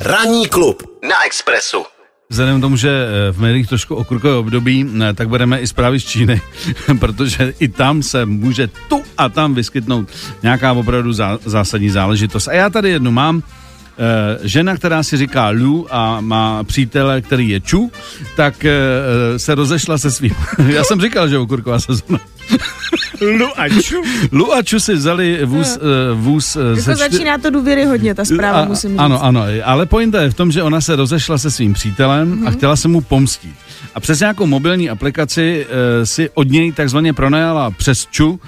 Ranní klub na Expressu. Vzhledem k tomu, že eh, v médiích trošku okurkové období, eh, tak bereme i zprávy z Číny, protože i tam se může tu a tam vyskytnout nějaká opravdu zá, zásadní záležitost. A já tady jednu mám. Eh, žena, která si říká Lu a má přítele, který je Ču, tak se rozešla se svým. já jsem říkal, že okurková sezona. Lu a Ču? Lu a Ču si vzali vůz, uh, vůz jako se začíná to důvěry hodně, ta zpráva, a, musím říct. Ano, ano, ale pointa je v tom, že ona se rozešla se svým přítelem mm-hmm. a Mhm. chtěla se mu pomstit. A přes nějakou mobilní aplikaci uh, si od něj takzvaně pronajala přes Ču uh,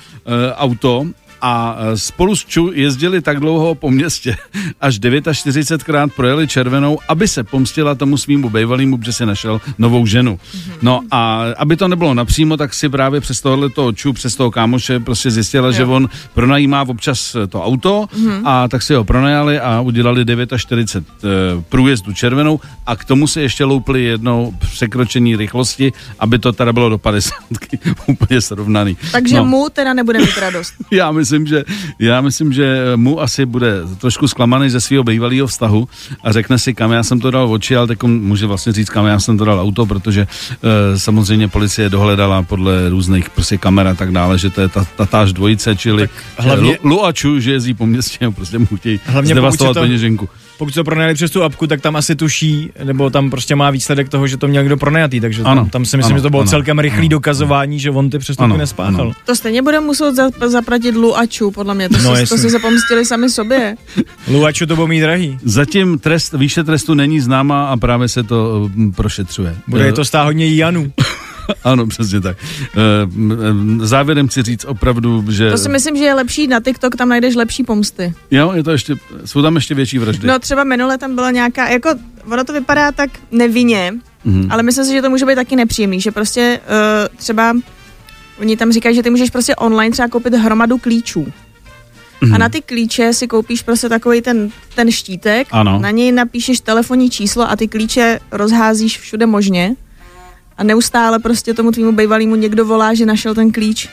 auto a eh, spolu s Ču jezdili tak dlouho po městě, až 49krát projeli červenou, aby se pomstila tomu svýmu bývalýmu, protože si našel novou ženu. No a aby to nebylo napřímo, tak si právě přes tohle toho Ču, přes toho kámoše prostě zjistila, že on pronajímá občas to auto a tak si ho pronajali a udělali 49 eh, průjezdů červenou a k tomu si ještě loupli jednou překročení rychlosti, aby to teda bylo do 50 úplně srovnaný. Takže no. mu teda nebude mít radost. Já myslím, že, já myslím, že mu asi bude trošku zklamaný ze svého bývalého vztahu a řekne si, kam já jsem to dal oči, ale teď může vlastně říct, kam já jsem to dal auto, protože e, samozřejmě policie dohledala podle různých prostě kamer a tak dále, že to je ta, tatáž dvojice, čili hlavně- hlavně, Lu, Lu a Ču, že jezdí po městě a prostě mu chtějí Hlavně zdevastovat to- peněženku. Pokud to pronajali přes tu apku, tak tam asi tuší, nebo tam prostě má výsledek toho, že to měl někdo pronajatý, takže Ano, tam, tam si myslím, ano, že to bylo ano, celkem rychlý ano, dokazování, že on ty přestupky Ano, nespáchal. ano. To stejně bude muset za, zaplatit Lu a Ču, podle mě. To, No, si, to si se pomstili sami sobě. Luaču to budou mít drahý. Zatím trest, výše trestu není známa a právě se to mm, prošetřuje. Bude Eh, to stát hodně Janů. Ano, přesně tak. Eh, Závěrem chci říct opravdu, že... To si myslím, že je lepší na TikTok, tam najdeš lepší pomsty. Jo, je to ještě, jsou tam ještě větší vraždy. No třeba minule tam byla nějaká, jako ono to vypadá tak nevinně, Mhm. ale myslím si, že to může být taky nepříjemný, že prostě uh, třeba oni tam říkají, že ty můžeš prostě online třeba koupit hromadu klíčů. Mhm. A na ty klíče si koupíš prostě takový ten, ten štítek, Ano. na něj napíšeš telefonní číslo a ty klíče rozházíš všude možně. A neustále prostě tomu tvýmu bývalému někdo volá, že našel ten klíč.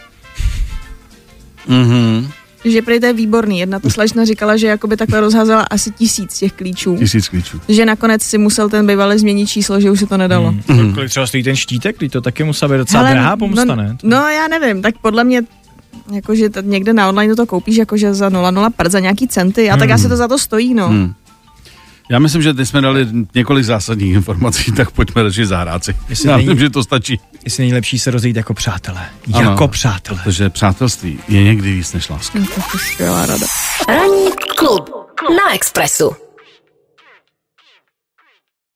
Mhm. Že prý to je výborný. Jedna to slečna říkala, že jakoby takhle rozházela asi tisíc těch klíčů. Tisíc klíčů. Že nakonec si musel ten bývalý změnit číslo, že už se to nedalo. Hmm. Mhm. Kolik třeba stojí ten štítek, Teď to taky musela být docela Hele, drahá pomsta, no, ne? No já nevím, tak podle mě jakože t- někde na online to koupíš jakože za 0,0 prd, za nějaký centy a tak asi to za to stojí, no. Hmm. Já myslím, že teď jsme dali několik zásadních informací, tak pojďme radši zahrát si. Jestli Já není- myslím, že to stačí. Jestli nejlepší se rozejít jako přátelé. Ano. Jako přátelé. Protože přátelství je někdy víc než láska. To je skvělá rada. Ranní klub na Expressu.